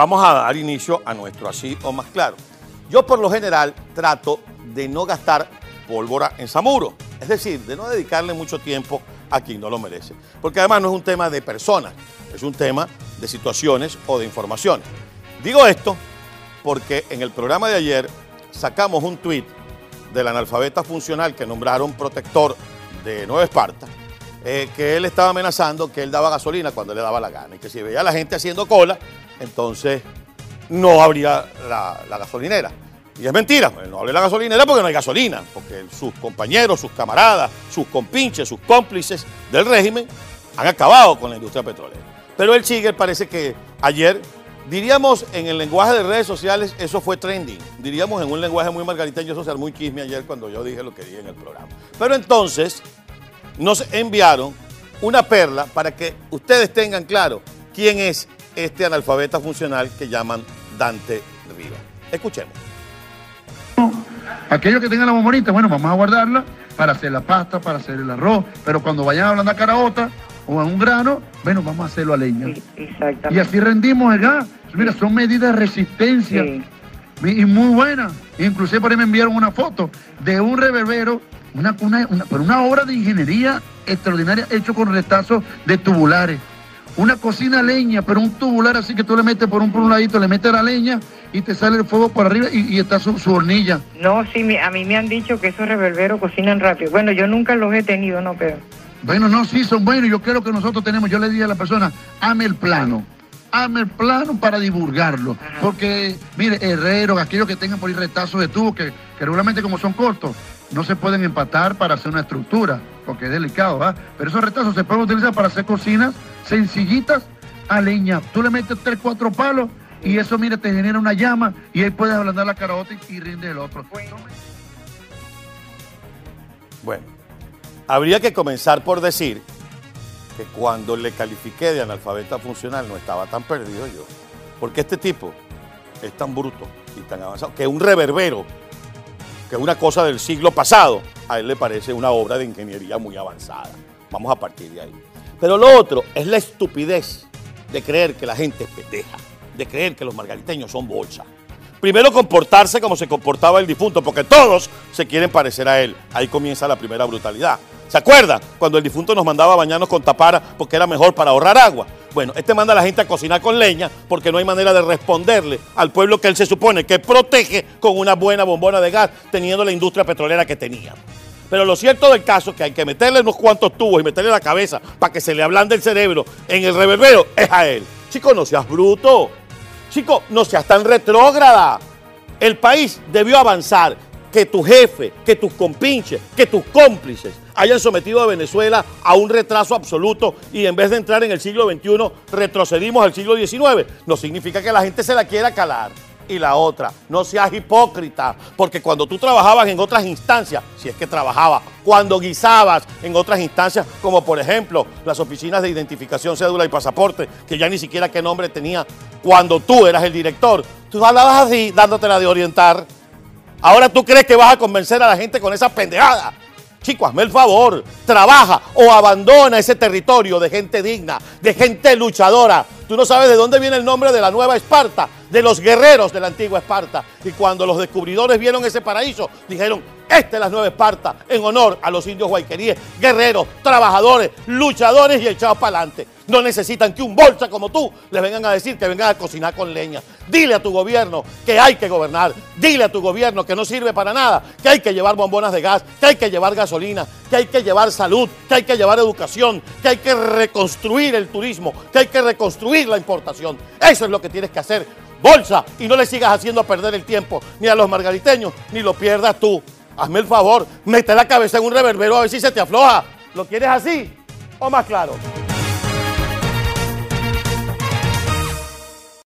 vamos a dar inicio a nuestro así o más claro. Yo por lo general trato de no gastar pólvora en Zamuro, es decir, de no dedicarle mucho tiempo a quien no lo merece. Porque además no es un tema de personas, es un tema de situaciones o de informaciones. Digo esto porque en el programa de ayer sacamos un tuit del analfabeta funcional que nombraron protector de Nueva Esparta, eh, que él estaba amenazando que él daba gasolina cuando le daba la gana y que si veía a la gente haciendo cola, entonces no habría la, gasolinera. Y es mentira, no hable la gasolinera porque no hay gasolina, porque sus compañeros, sus camaradas, sus compinches, sus cómplices del régimen han acabado con la industria petrolera. Pero el Chigger parece que ayer, diríamos en el lenguaje de redes sociales, eso fue trending. Diríamos en un lenguaje muy margariteño social, muy chisme ayer cuando yo dije lo que dije en el programa. Pero entonces nos enviaron una perla para que ustedes tengan claro quién es este analfabeta funcional que llaman Dante Riva. Escuchemos. Aquellos que tengan la bombonita, bueno, vamos a guardarla para hacer la pasta, para hacer el arroz, pero cuando vayan a hablar caraota o a un grano, bueno, vamos a hacerlo a leña. exactamente. Y así rendimos el gas. Mira, son medidas de resistencia y muy buenas. Inclusive por ahí me enviaron una foto de un reverbero, una, una, una obra de ingeniería extraordinaria hecho con retazos de tubulares una cocina leña, pero un tubular así que tú le metes por un, por un ladito, le metes la leña y te sale el fuego por arriba y, está su, hornilla. No, sí, a mí me han dicho que esos reverberos cocinan rápido. Bueno, yo nunca los he tenido, no, pero... Bueno, no, sí, son buenos. Yo creo que nosotros tenemos, yo le dije a la persona, ame el plano. Ame el plano para divulgarlo. Porque, mire, herreros, aquellos que tengan por ahí retazos de tubo, que, que regularmente como son cortos, no se pueden empatar para hacer una estructura, porque es delicado, ¿va? Pero esos retazos se pueden utilizar para hacer cocinas sencillitas a leña. Tú le metes tres, cuatro palos y eso, mire, te genera una llama y ahí puedes ablandar la carota y rinde el otro. Bueno, habría que comenzar por decir que cuando le califiqué de analfabeta funcional no estaba tan perdido yo. Porque este tipo es tan bruto y tan avanzado que un reverbero que es una cosa del siglo pasado, a él le parece una obra de ingeniería muy avanzada. Vamos a partir de ahí. Pero lo otro es la estupidez de creer que la gente es pendeja, de creer que los margariteños son bolsa. Primero comportarse como se comportaba el difunto, porque todos se quieren parecer a él. Ahí comienza la primera brutalidad. ¿Se acuerdan? Cuando el difunto nos mandaba a bañarnos con tapara porque era mejor para ahorrar agua. Bueno, este manda a la gente a cocinar con leña porque no hay manera de responderle al pueblo que él se supone que protege con una buena bombona de gas, teniendo la industria petrolera que tenía. Pero lo cierto del caso es que hay que meterle unos cuantos tubos y meterle la cabeza para que se le ablande el cerebro en el reverbero, es a él. Chico, no seas bruto. Chico, no seas tan retrógrada. El país debió avanzar que tu jefe, que tus compinches, que tus cómplices hayan sometido a Venezuela a un retraso absoluto y en vez de entrar en el siglo XXI retrocedimos al siglo XIX. No significa que la gente se la quiera calar. Y la otra, no seas hipócrita, porque cuando tú trabajabas en otras instancias, si es que trabajabas, cuando guisabas en otras instancias, como por ejemplo las oficinas de identificación, cédula y pasaporte, que ya ni siquiera qué nombre tenía, cuando tú eras el director, tú hablabas así, dándotela de orientar Ahora tú crees que vas a convencer a la gente con esa pendejada. Chico, hazme el favor, trabaja o abandona ese territorio de gente digna, de gente luchadora. Tú no sabes de dónde viene el nombre de la nueva Esparta, de los guerreros de la antigua Esparta. Y cuando los descubridores vieron ese paraíso, dijeron, esta es la nueva Esparta, en honor a los indios guayqueríes, guerreros, trabajadores, luchadores y echados para adelante. No necesitan que un bolsa como tú les vengan a decir que vengan a cocinar con leña. Dile a tu gobierno que hay que gobernar. Dile a tu gobierno que no sirve para nada, que hay que llevar bombonas de gas, que hay que llevar gasolina, que hay que llevar salud, que hay que llevar educación, que hay que reconstruir el turismo, que hay que reconstruir la importación. Eso es lo que tienes que hacer. Bolsa, y no le sigas haciendo perder el tiempo ni a los margariteños, ni lo pierdas tú. Hazme el favor, mete la cabeza en un reverbero a ver si se te afloja. ¿Lo quieres así o más claro?